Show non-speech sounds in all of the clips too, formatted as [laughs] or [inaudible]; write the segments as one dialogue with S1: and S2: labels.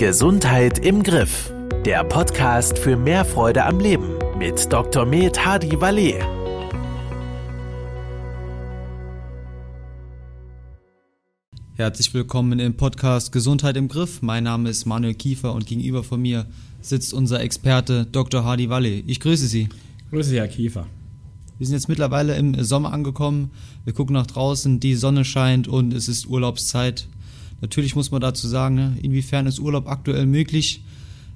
S1: Gesundheit im Griff. Der Podcast für mehr Freude am Leben mit Dr. Med Hadi Valet.
S2: Herzlich willkommen im Podcast Gesundheit im Griff. Mein Name ist Manuel Kiefer und gegenüber von mir sitzt unser Experte Dr. Hadi Valle. Ich grüße Sie.
S3: Grüße Sie, Herr Kiefer.
S2: Wir sind jetzt mittlerweile im Sommer angekommen. Wir gucken nach draußen, die Sonne scheint und es ist Urlaubszeit. Natürlich muss man dazu sagen, ne, inwiefern ist Urlaub aktuell möglich.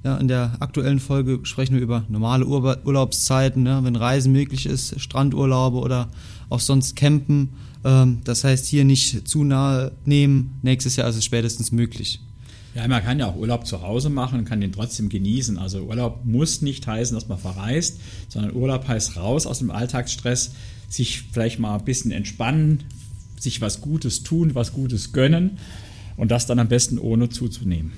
S2: Ja, in der aktuellen Folge sprechen wir über normale Ur Urlaubszeiten, ne, wenn Reisen möglich ist, Strandurlaube oder auch sonst Campen. Ähm, das heißt, hier nicht zu nahe nehmen. Nächstes Jahr ist es spätestens möglich.
S3: Ja, man kann ja auch Urlaub zu Hause machen und kann den trotzdem genießen. Also Urlaub muss nicht heißen, dass man verreist, sondern Urlaub heißt raus aus dem Alltagsstress, sich vielleicht mal ein bisschen entspannen, sich was Gutes tun, was Gutes gönnen und das dann am besten ohne zuzunehmen.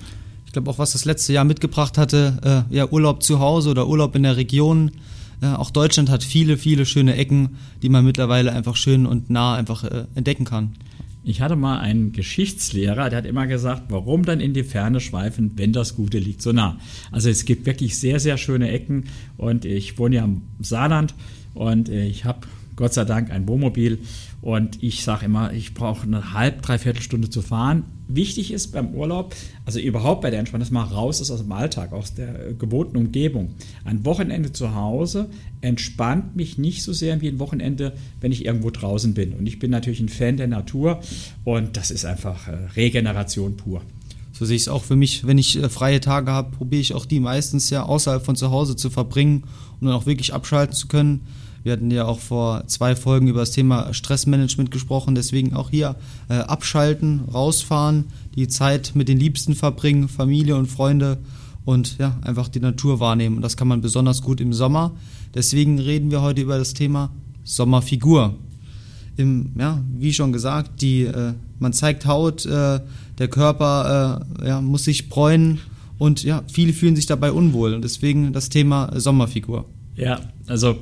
S2: Ich glaube auch, was das letzte Jahr mitgebracht hatte, äh, ja, Urlaub zu Hause oder Urlaub in der Region. Äh, auch Deutschland hat viele, viele schöne Ecken, die man mittlerweile einfach schön und nah einfach äh, entdecken kann.
S3: Ich hatte mal einen Geschichtslehrer, der hat immer gesagt, warum dann in die Ferne schweifen, wenn das Gute liegt so nah. Also es gibt wirklich sehr, sehr schöne Ecken und ich wohne ja im Saarland und ich habe Gott sei Dank ein Wohnmobil und ich sage immer, ich brauche eine halb, dreiviertel Stunde zu fahren. Wichtig ist beim Urlaub, also überhaupt bei der Entspannung, dass man raus ist aus dem Alltag, aus der gewohnten Umgebung. Ein Wochenende zu Hause entspannt mich nicht so sehr wie ein Wochenende, wenn ich irgendwo draußen bin. Und ich bin natürlich ein Fan der Natur und das ist einfach äh, Regeneration pur.
S2: So sehe ich es auch für mich, wenn ich äh, freie Tage habe, probiere ich auch die meistens ja außerhalb von zu Hause zu verbringen, um dann auch wirklich abschalten zu können wir hatten ja auch vor zwei Folgen über das Thema Stressmanagement gesprochen, deswegen auch hier äh, abschalten, rausfahren, die Zeit mit den Liebsten verbringen, Familie und Freunde und ja, einfach die Natur wahrnehmen. Und das kann man besonders gut im Sommer. Deswegen reden wir heute über das Thema Sommerfigur. Im, ja, wie schon gesagt, die, äh, man zeigt Haut, äh, der Körper äh, ja, muss sich bräunen und ja, viele fühlen sich dabei unwohl. Und deswegen das Thema Sommerfigur.
S3: Ja, also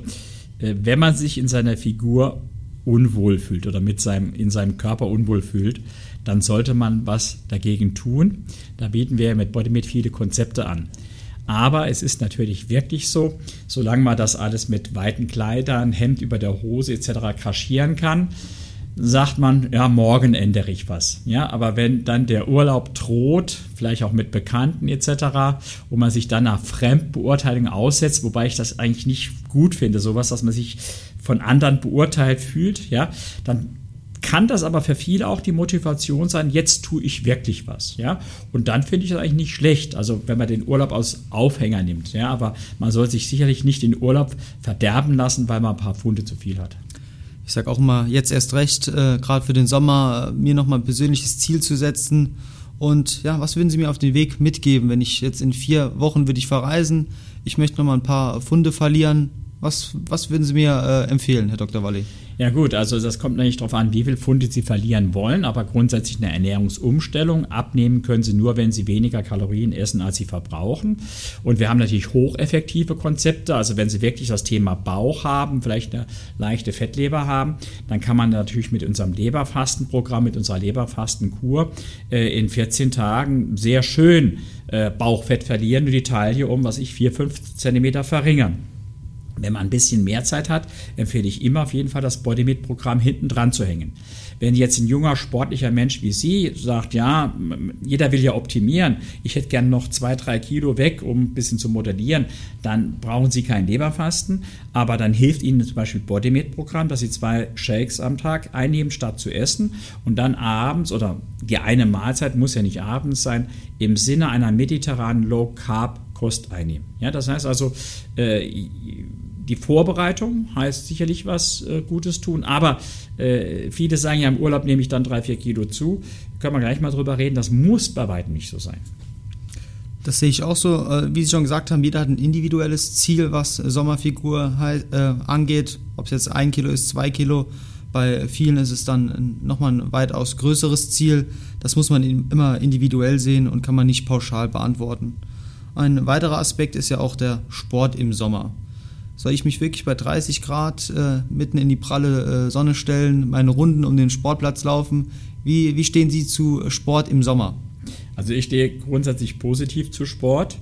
S3: wenn man sich in seiner Figur unwohl fühlt oder mit seinem, in seinem Körper unwohl fühlt, dann sollte man was dagegen tun. Da bieten wir mit Bodymate viele Konzepte an. Aber es ist natürlich wirklich so, solange man das alles mit weiten Kleidern, Hemd über der Hose etc. kaschieren kann, sagt man, ja, morgen ändere ich was. Ja, aber wenn dann der Urlaub droht, vielleicht auch mit Bekannten etc., wo man sich dann nach Fremdbeurteilung aussetzt, wobei ich das eigentlich nicht gut finde, sowas, dass man sich von anderen beurteilt fühlt, ja, dann kann das aber für viele auch die Motivation sein, jetzt tue ich wirklich was, ja. Und dann finde ich das eigentlich nicht schlecht, also wenn man den Urlaub als Aufhänger nimmt, ja. Aber man soll sich sicherlich nicht den Urlaub verderben lassen, weil man ein paar Funde zu viel hat
S2: ich sage auch immer, jetzt erst recht, äh, gerade für den Sommer, äh, mir nochmal ein persönliches Ziel zu setzen. Und ja, was würden Sie mir auf den Weg mitgeben, wenn ich jetzt in vier Wochen würde ich verreisen, ich möchte nochmal ein paar Funde verlieren. Was, was würden Sie mir äh, empfehlen, Herr Dr. Walli?
S3: Ja gut, also das kommt natürlich darauf an, wie viel Pfunde Sie verlieren wollen, aber grundsätzlich eine Ernährungsumstellung. Abnehmen können Sie nur, wenn Sie weniger Kalorien essen, als Sie verbrauchen. Und wir haben natürlich hocheffektive Konzepte. Also wenn Sie wirklich das Thema Bauch haben, vielleicht eine leichte Fettleber haben, dann kann man natürlich mit unserem Leberfastenprogramm, mit unserer Leberfastenkur äh, in 14 Tagen sehr schön äh, Bauchfett verlieren und die Taille um, was ich, 4, 5 Zentimeter verringern. Wenn man ein bisschen mehr Zeit hat, empfehle ich immer auf jeden Fall das Bodymate-Programm hinten dran zu hängen. Wenn jetzt ein junger, sportlicher Mensch wie Sie sagt, ja, jeder will ja optimieren, ich hätte gern noch zwei, drei Kilo weg, um ein bisschen zu modellieren, dann brauchen Sie kein Leberfasten, aber dann hilft Ihnen zum Beispiel Bodymate-Programm, dass Sie zwei Shakes am Tag einnehmen, statt zu essen und dann abends oder die eine Mahlzeit muss ja nicht abends sein, im Sinne einer mediterranen Low-Carb-Kost einnehmen. Ja, das heißt also, äh, die Vorbereitung heißt sicherlich was äh, Gutes tun, aber äh, viele sagen ja, im Urlaub nehme ich dann drei, vier Kilo zu. Können wir gleich mal drüber reden, das muss bei weitem nicht so sein.
S2: Das sehe ich auch so. Äh, wie Sie schon gesagt haben, jeder hat ein individuelles Ziel, was Sommerfigur äh, angeht. Ob es jetzt ein Kilo ist, zwei Kilo. Bei vielen ist es dann nochmal ein weitaus größeres Ziel. Das muss man immer individuell sehen und kann man nicht pauschal beantworten. Ein weiterer Aspekt ist ja auch der Sport im Sommer. Soll ich mich wirklich bei 30 Grad äh, mitten in die pralle äh, Sonne stellen, meine Runden um den Sportplatz laufen? Wie, wie stehen Sie zu Sport im Sommer?
S3: Also ich stehe grundsätzlich positiv zu Sport.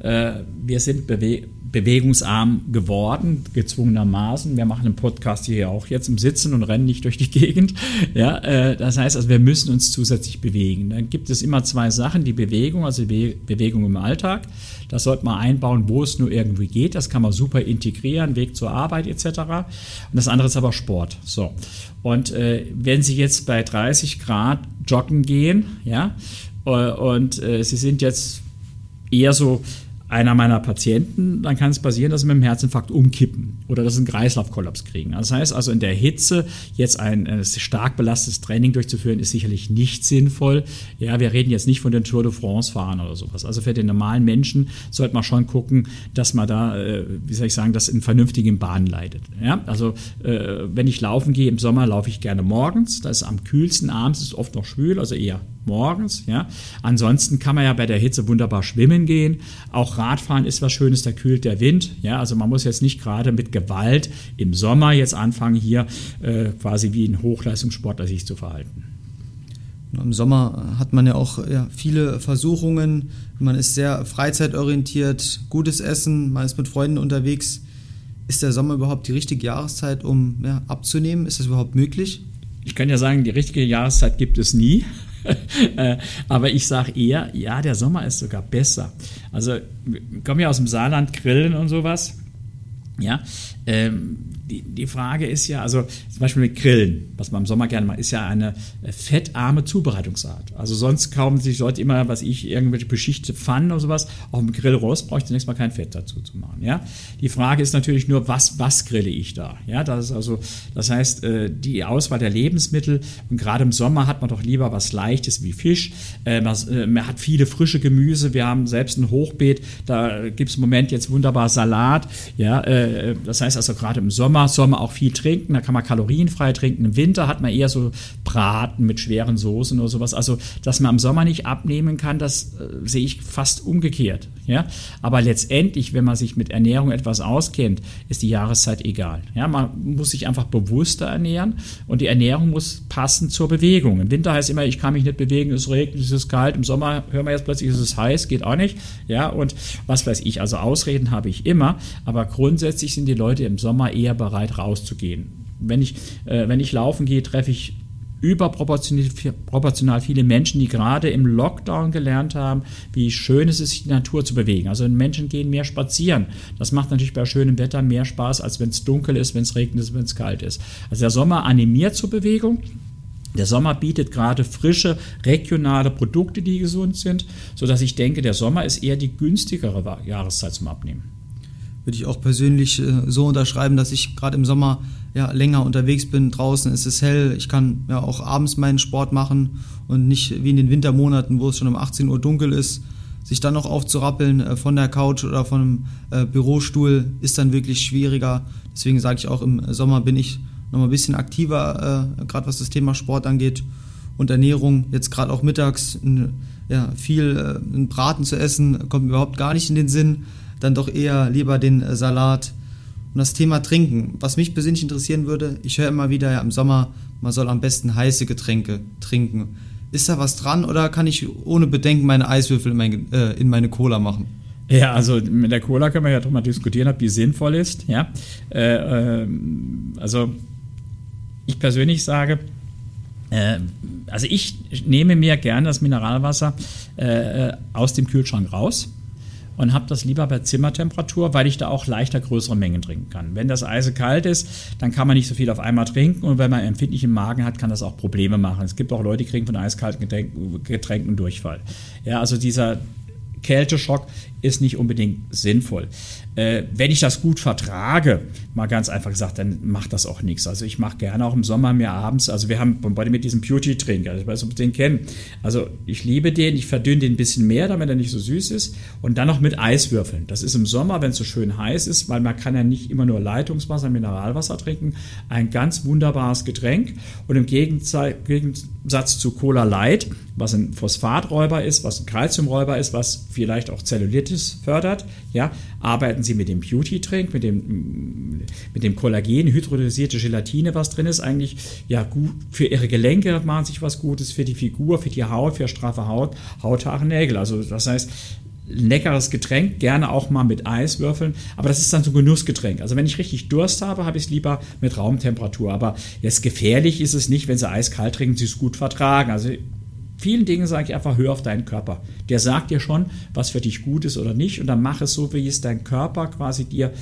S3: Äh, wir sind bewe bewegungsarm geworden, gezwungenermaßen. Wir machen einen Podcast hier auch jetzt im Sitzen und rennen nicht durch die [laughs] Gegend. Ja, äh, das heißt also, wir müssen uns zusätzlich bewegen. Dann gibt es immer zwei Sachen, die Bewegung, also die Bewegung im Alltag. Das sollte man einbauen, wo es nur irgendwie geht. Das kann man super integrieren, Weg zur Arbeit etc. Und das andere ist aber Sport. So. Und äh, wenn Sie jetzt bei 30 Grad joggen gehen, ja, äh, und äh, Sie sind jetzt eher so einer meiner Patienten, dann kann es passieren, dass sie mit dem Herzinfarkt umkippen oder dass sie einen Kreislaufkollaps kriegen. Das heißt also, in der Hitze jetzt ein, ein stark belastetes Training durchzuführen, ist sicherlich nicht sinnvoll. Ja, wir reden jetzt nicht von den Tour de France fahren oder sowas. Also für den normalen Menschen sollte man schon gucken, dass man da, äh, wie soll ich sagen, das in vernünftigen Bahnen leitet. Ja, also äh, wenn ich laufen gehe im Sommer, laufe ich gerne morgens. Da ist am kühlsten, abends ist oft noch schwül, also eher morgens. Ja. Ansonsten kann man ja bei der Hitze wunderbar schwimmen gehen. Auch Radfahren ist was Schönes, da kühlt der Wind. Ja. Also man muss jetzt nicht gerade mit Gewalt im Sommer jetzt anfangen, hier äh, quasi wie ein Hochleistungssportler sich zu verhalten.
S2: Im Sommer hat man ja auch ja, viele Versuchungen. Man ist sehr freizeitorientiert, gutes Essen, man ist mit Freunden unterwegs. Ist der Sommer überhaupt die richtige Jahreszeit, um ja, abzunehmen? Ist das überhaupt möglich?
S3: Ich kann ja sagen, die richtige Jahreszeit gibt es nie. [laughs] Äh, aber ich sage eher, ja, der Sommer ist sogar besser. Also, wir kommen ja aus dem Saarland, Grillen und sowas. Ja, ähm, die, die Frage ist ja, also zum Beispiel mit Grillen, was man im Sommer gerne macht, ist ja eine äh, fettarme Zubereitungsart. Also sonst kaufen sich Leute immer, was ich, irgendwelche beschichtete Pfannen oder sowas. Auf dem Grillrost brauche ich zunächst mal kein Fett dazu zu machen. Ja? Die Frage ist natürlich nur, was, was grille ich da? Ja, das ist also, das heißt, äh, die Auswahl der Lebensmittel und gerade im Sommer hat man doch lieber was Leichtes wie Fisch. Äh, man hat viele frische Gemüse. Wir haben selbst ein Hochbeet, da gibt es im Moment jetzt wunderbar Salat. Ja, das heißt also gerade im Sommer Sommer soll man auch viel trinken, da kann man kalorienfrei trinken. Im Winter hat man eher so Braten mit schweren Soßen oder sowas. Also, dass man im Sommer nicht abnehmen kann, das äh, sehe ich fast umgekehrt. Ja? Aber letztendlich, wenn man sich mit Ernährung etwas auskennt, ist die Jahreszeit egal. Ja? Man muss sich einfach bewusster ernähren und die Ernährung muss passen zur Bewegung. Im Winter heißt immer, ich kann mich nicht bewegen, es regnet, es ist kalt. Im Sommer hören wir jetzt plötzlich, es ist heiß, geht auch nicht. Ja, und was weiß ich, also Ausreden habe ich immer, aber grundsätzlich sind die Leute im Sommer eher bereit, bereit rauszugehen. Wenn ich, äh, wenn ich laufen gehe, treffe ich überproportional viele Menschen, die gerade im Lockdown gelernt haben, wie schön es ist, sich in Natur zu bewegen. Also Menschen gehen mehr spazieren. Das macht natürlich bei schönem Wetter mehr Spaß, als wenn es dunkel ist, wenn es regnet, wenn es kalt ist. Also der Sommer animiert zur Bewegung. Der Sommer bietet gerade frische, regionale Produkte, die gesund sind, sodass ich denke, der Sommer ist eher die günstigere Jahreszeit zum Abnehmen
S2: würde ich auch persönlich äh, so unterschreiben, dass ich gerade im Sommer ja, länger unterwegs bin. Draußen ist es hell. Ich kann ja auch abends meinen Sport machen und nicht wie in den Wintermonaten, wo es schon um 18 Uhr dunkel ist. Sich dann noch aufzurappeln äh, von der Couch oder von einem äh, Bürostuhl ist dann wirklich schwieriger. Deswegen sage ich auch, im Sommer bin ich noch mal ein bisschen aktiver, äh, gerade was das Thema Sport angeht und Ernährung. Jetzt gerade auch mittags ja, viel äh, Braten zu essen, kommt überhaupt gar nicht in den Sinn dann doch eher lieber den äh, Salat. Und das Thema Trinken, was mich persönlich interessieren würde, ich höre immer wieder ja im Sommer, man soll am besten heiße Getränke trinken. Ist da was dran oder kann ich ohne Bedenken meine Eiswürfel in meine, äh, in meine Cola machen?
S3: Ja, also mit der Cola können wir ja drüber diskutieren, ob die sinnvoll ist. Ja, äh, äh, also ich persönlich sage, äh, also ich nehme mir gerne das Mineralwasser äh, aus dem Kühlschrank raus und habe das lieber bei Zimmertemperatur, weil ich da auch leichter größere Mengen trinken kann. Wenn das Eis kalt ist, dann kann man nicht so viel auf einmal trinken und wenn man empfindlichen Magen hat, kann das auch Probleme machen. Es gibt auch Leute, die kriegen von eiskalten Getränken Durchfall. Ja, also dieser Kälteschock ist nicht unbedingt sinnvoll. Äh, wenn ich das gut vertrage, mal ganz einfach gesagt, dann macht das auch nichts. Also ich mache gerne auch im Sommer mir abends, also wir haben beide mit diesem Beauty-Drink, also ich weiß ob den kennen. Also ich liebe den, ich verdünne den ein bisschen mehr, damit er nicht so süß ist und dann noch mit Eiswürfeln. Das ist im Sommer, wenn es so schön heiß ist, weil man kann ja nicht immer nur Leitungswasser, Mineralwasser trinken, ein ganz wunderbares Getränk und im Gegensatz zu Cola Light, was ein Phosphaträuber ist, was ein Calciumräuber ist, was vielleicht auch Zellulitis fördert, ja, arbeiten Sie mit dem Beauty-Drink, mit dem, mit dem Kollagen, hydrolysierte Gelatine, was drin ist, eigentlich ja gut für Ihre Gelenke machen sich was Gutes, für die Figur, für die Haut, für straffe Haut, Hauthaare, Nägel. Also das heißt, leckeres Getränk, gerne auch mal mit Eiswürfeln, aber das ist dann so ein Genussgetränk. Also wenn ich richtig Durst habe, habe ich es lieber mit Raumtemperatur. Aber jetzt gefährlich ist es nicht, wenn sie eiskalt trinken, sie es gut vertragen. Also vielen Dingen sage ich einfach, hör auf deinen Körper. Der sagt dir schon, was für dich gut ist oder nicht und dann mach es so, wie es dein Körper quasi dir,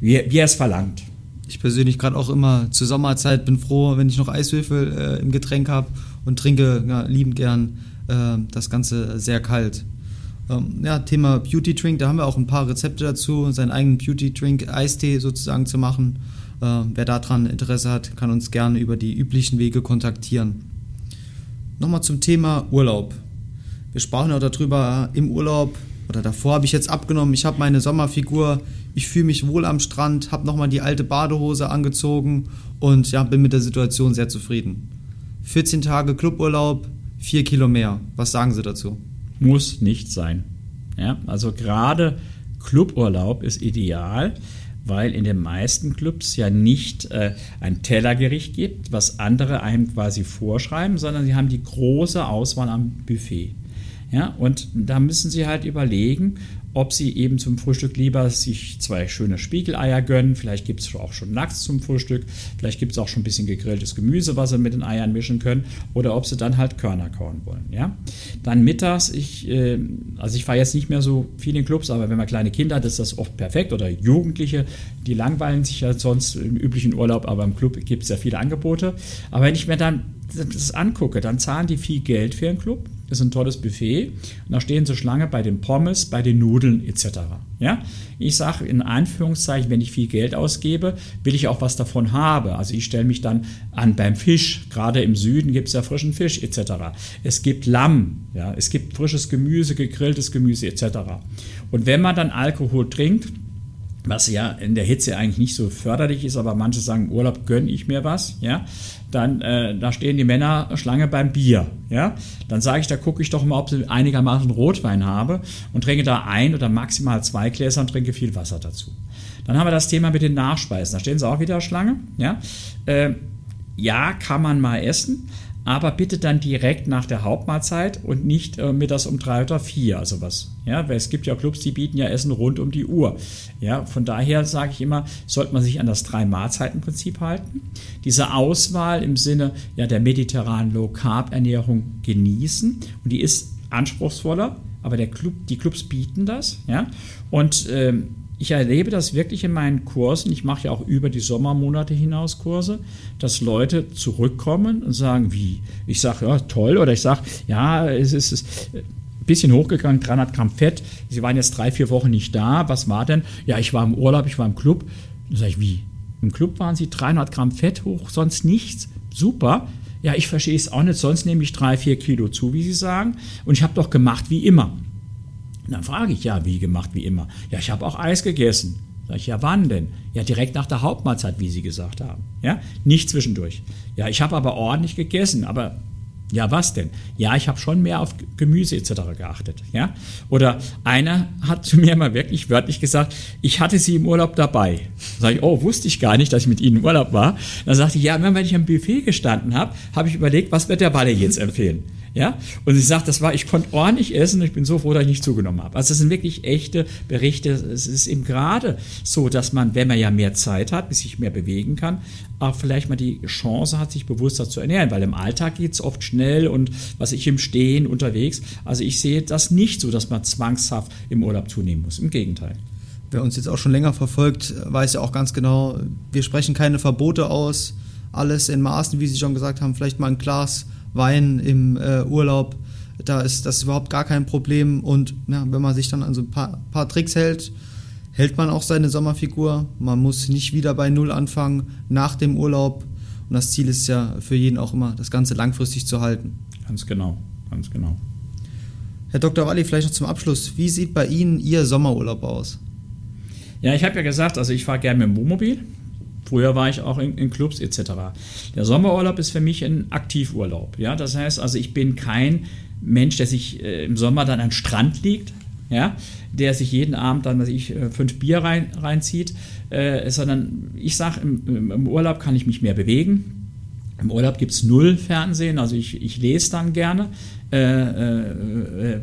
S3: wie, wie er es verlangt.
S2: Ich persönlich gerade auch immer zur Sommerzeit bin froh, wenn ich noch Eiswürfel äh, im Getränk habe und trinke ja, liebend gern äh, das Ganze sehr kalt. Ähm, ja, Thema Beauty Drink, da haben wir auch ein paar Rezepte dazu, seinen eigenen Beauty Drink Eistee sozusagen zu machen. Äh, wer daran Interesse hat, kann uns gerne über die üblichen Wege kontaktieren. Nochmal zum Thema Urlaub. Wir sprachen auch darüber im Urlaub oder davor habe ich jetzt abgenommen. Ich habe meine Sommerfigur, ich fühle mich wohl am Strand, habe nochmal die alte Badehose angezogen und ja, bin mit der Situation sehr zufrieden. 14 Tage Cluburlaub, 4 Kilo mehr. Was sagen Sie dazu?
S3: muss nicht sein. Ja, also gerade Cluburlaub ist ideal, weil in den meisten Clubs ja nicht äh, ein Tellergericht gibt, was andere einem quasi vorschreiben, sondern sie haben die große Auswahl am Buffet. Ja, und da müssen Sie halt überlegen, ob sie eben zum Frühstück lieber sich zwei schöne Spiegeleier gönnen. Vielleicht gibt es auch schon Lachs zum Frühstück. Vielleicht gibt es auch schon ein bisschen gegrilltes Gemüse, was sie mit den Eiern mischen können. Oder ob sie dann halt Körner kauen wollen. Ja? Dann mittags, ich, äh, also ich fahre jetzt nicht mehr so viel in Clubs, aber wenn man kleine Kinder hat, ist das oft perfekt. Oder Jugendliche, die langweilen sich ja sonst im üblichen Urlaub, aber im Club gibt es ja viele Angebote. Aber wenn ich mir dann das angucke, dann zahlen die viel Geld für einen Club ist ein tolles Buffet. Und da stehen sie Schlange bei den Pommes, bei den Nudeln etc. Ja? Ich sage in Anführungszeichen, wenn ich viel Geld ausgebe, will ich auch was davon haben. Also ich stelle mich dann an beim Fisch. Gerade im Süden gibt es ja frischen Fisch etc. Es gibt Lamm, ja? es gibt frisches Gemüse, gegrilltes Gemüse etc. Und wenn man dann Alkohol trinkt, was ja in der Hitze eigentlich nicht so förderlich ist, aber manche sagen, Urlaub gönne ich mir was, ja, dann äh, da stehen die Männer Schlange beim Bier, ja, dann sage ich, da gucke ich doch mal, ob sie einigermaßen Rotwein habe und trinke da ein oder maximal zwei Gläser und trinke viel Wasser dazu. Dann haben wir das Thema mit den Nachspeisen, da stehen sie auch wieder Schlange, ja, äh, ja, kann man mal essen, aber bitte dann direkt nach der Hauptmahlzeit und nicht äh, mittags um drei oder vier, also was. Ja, weil es gibt ja Clubs, die bieten ja Essen rund um die Uhr. Ja, von daher sage ich immer, sollte man sich an das Drei-Mahlzeiten-Prinzip halten. Diese Auswahl im Sinne ja, der mediterranen Low-Carb-Ernährung genießen und die ist anspruchsvoller, aber der Club, die Clubs bieten das. Ja, und ähm, ich erlebe das wirklich in meinen Kursen. Ich mache ja auch über die Sommermonate hinaus Kurse, dass Leute zurückkommen und sagen, wie? Ich sage, ja, toll. Oder ich sage, ja, es ist, ein bisschen hochgegangen, 300 Gramm Fett. Sie waren jetzt drei, vier Wochen nicht da. Was war denn? Ja, ich war im Urlaub, ich war im Club. Dann sage ich, wie? Im Club waren Sie 300 Gramm Fett hoch, sonst nichts? Super. Ja, ich verstehe es auch nicht. Sonst nehme ich drei, vier Kilo zu, wie Sie sagen. Und ich habe doch gemacht wie immer. Und dann frage ich, ja, wie gemacht, wie immer. Ja, ich habe auch Eis gegessen. Sag ich, ja, wann denn? Ja, direkt nach der Hauptmahlzeit, wie Sie gesagt haben. Ja, nicht zwischendurch. Ja, ich habe aber ordentlich gegessen, aber ja, was denn? Ja, ich habe schon mehr auf Gemüse etc. geachtet. Ja? Oder einer hat zu mir mal wirklich wörtlich gesagt, ich hatte sie im Urlaub dabei. Sag ich, oh, wusste ich gar nicht, dass ich mit Ihnen im Urlaub war. Dann sagte ich, ja, wenn ich am Buffet gestanden habe, habe ich überlegt, was wird der Walle jetzt empfehlen? Ja? Und sie sagt, das war, ich konnte ordentlich essen und ich bin so froh, dass ich nicht zugenommen habe. Also das sind wirklich echte Berichte. Es ist eben gerade so, dass man, wenn man ja mehr Zeit hat, bis sich mehr bewegen kann, auch vielleicht mal die Chance hat, sich bewusster zu ernähren, weil im Alltag geht es oft schnell und was ich im Stehen unterwegs. Also ich sehe das nicht so, dass man zwangshaft im Urlaub zunehmen muss. Im Gegenteil.
S2: Wer uns jetzt auch schon länger verfolgt, weiß ja auch ganz genau, wir sprechen keine Verbote aus. Alles in Maßen, wie Sie schon gesagt haben, vielleicht mal ein Glas Wein im äh, Urlaub. Da ist das überhaupt gar kein Problem. Und ja, wenn man sich dann an so ein paar, paar Tricks hält, hält man auch seine Sommerfigur. Man muss nicht wieder bei Null anfangen nach dem Urlaub. Und das Ziel ist ja für jeden auch immer, das Ganze langfristig zu halten.
S3: Ganz genau, ganz genau.
S2: Herr Dr. Walli, vielleicht noch zum Abschluss. Wie sieht bei Ihnen Ihr Sommerurlaub aus?
S3: Ja, ich habe ja gesagt, also ich fahre gerne mit dem Wohnmobil. Früher war ich auch in, in, Clubs etc. Der Sommerurlaub ist für mich ein Aktivurlaub. Ja? Das heißt also, ich bin kein Mensch, der sich äh, im Sommer dann an Strand liegt. ja, der sich jeden Abend dann, was ich, äh, fünf Bier rein, reinzieht, äh, sondern ich sage, im, im, Urlaub kann ich mich mehr bewegen. Im Urlaub gibt es null Fernsehen, also ich, ich lese dann gerne. Äh, äh, äh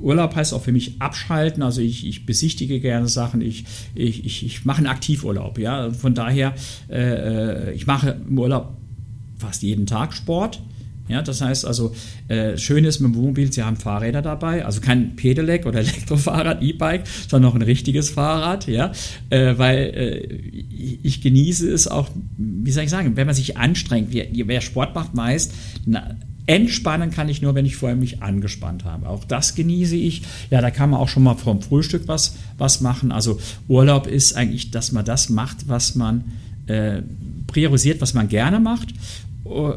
S3: Urlaub heißt auch für mich abschalten, also ich, ich besichtige gerne Sachen, ich, ich, ich, ich mache einen Aktivurlaub. Ja? Von daher, äh, ich mache im Urlaub fast jeden Tag Sport. Ja, das heißt also, äh, schön ist mit dem Wohnmobil, Sie haben Fahrräder dabei, also kein Pedelec oder [laughs] Elektrofahrrad, E-Bike, sondern noch ein richtiges Fahrrad, ja, äh, weil äh, ich genieße es auch, wie soll ich sagen, wenn man sich anstrengt, wer, wer Sport macht, weiß, na, Entspannen kann ich nur, wenn ich vorher mich angespannt habe. Auch das genieße ich. Ja, da kann man auch schon mal vom Frühstück was, was machen. Also Urlaub ist eigentlich, dass man das macht, was man äh, priorisiert, was man gerne macht,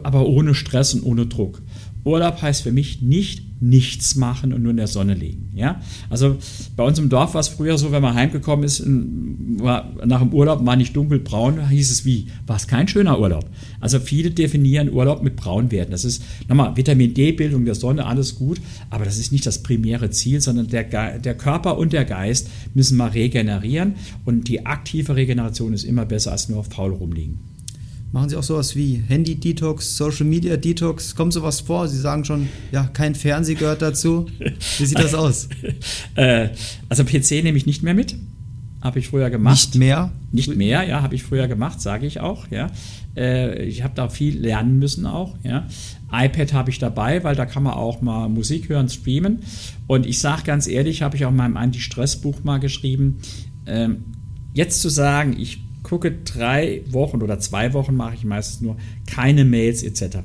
S3: aber ohne Stress und ohne Druck. Urlaub heißt für mich nicht nichts machen und nur in der Sonne liegen. Ja? Also bei uns im Dorf war es früher so, wenn man heimgekommen ist, war, nach dem Urlaub war nicht dunkelbraun, hieß es wie, war es kein schöner Urlaub. Also viele definieren Urlaub mit Braunwerten. Das ist nochmal Vitamin D-Bildung der Sonne, alles gut, aber das ist nicht das primäre Ziel, sondern der, der Körper und der Geist müssen mal regenerieren und die aktive Regeneration ist immer besser als nur faul rumliegen.
S2: Machen Sie auch sowas wie Handy-Detox, Social-Media-Detox? Kommt sowas vor? Sie sagen schon, ja, kein Fernseh gehört dazu. Wie sieht das aus? [laughs]
S3: Äh, also PC nehme ich nicht mehr mit. Habe ich früher gemacht.
S2: Nicht mehr?
S3: Nicht mehr, ja, habe ich früher gemacht, sage ich auch, ja. Äh, ich habe da viel lernen müssen auch, ja. iPad habe ich dabei, weil da kann man auch mal Musik hören, streamen. Und ich sage ganz ehrlich, habe ich auch in meinem Anti-Stress-Buch mal geschrieben, ähm, jetzt zu sagen, ich gucke drei Wochen oder zwei Wochen mache ich meistens nur keine Mails etc.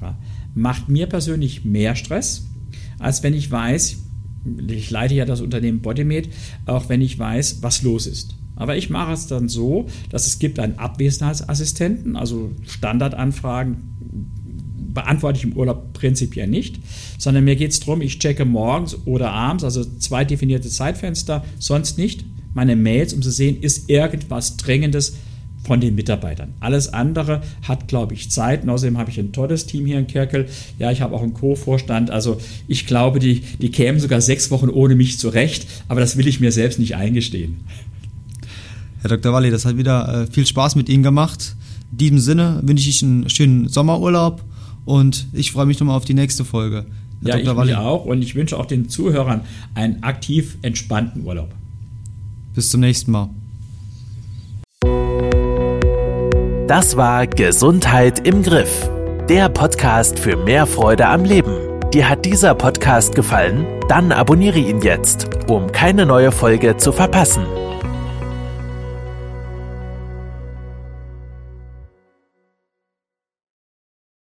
S3: Macht mir persönlich mehr Stress, als wenn ich weiß, ich leite ja das Unternehmen Bodymate, auch wenn ich weiß, was los ist. Aber ich mache es dann so, dass es gibt einen Abwesenheitsassistenten, also Standardanfragen beantworte ich im Urlaub prinzipiell nicht, sondern mir geht es darum, ich checke morgens oder abends, also zwei definierte Zeitfenster, sonst nicht meine Mails, um zu sehen, ist irgendwas Dringendes von den Mitarbeitern. Alles andere hat, glaube ich, Zeit. Und außerdem habe ich ein tolles Team hier in Kerkel. Ja, ich habe auch einen Co-Vorstand. Also ich glaube, die, die kämen sogar sechs Wochen ohne mich zurecht. Aber das will ich mir selbst nicht eingestehen.
S2: Herr Dr. Walli, das hat wieder äh, viel Spaß mit Ihnen gemacht. In diesem Sinne wünsche ich einen schönen Sommerurlaub und ich freue mich nochmal auf die nächste Folge.
S3: Herr ja, Dr. ich mich auch und ich wünsche auch den Zuhörern einen aktiv entspannten Urlaub.
S2: Bis zum nächsten Mal.
S1: Das war Gesundheit im Griff, der Podcast für mehr Freude am Leben. Dir hat dieser Podcast gefallen? Dann abonniere ihn jetzt, um keine neue Folge zu verpassen.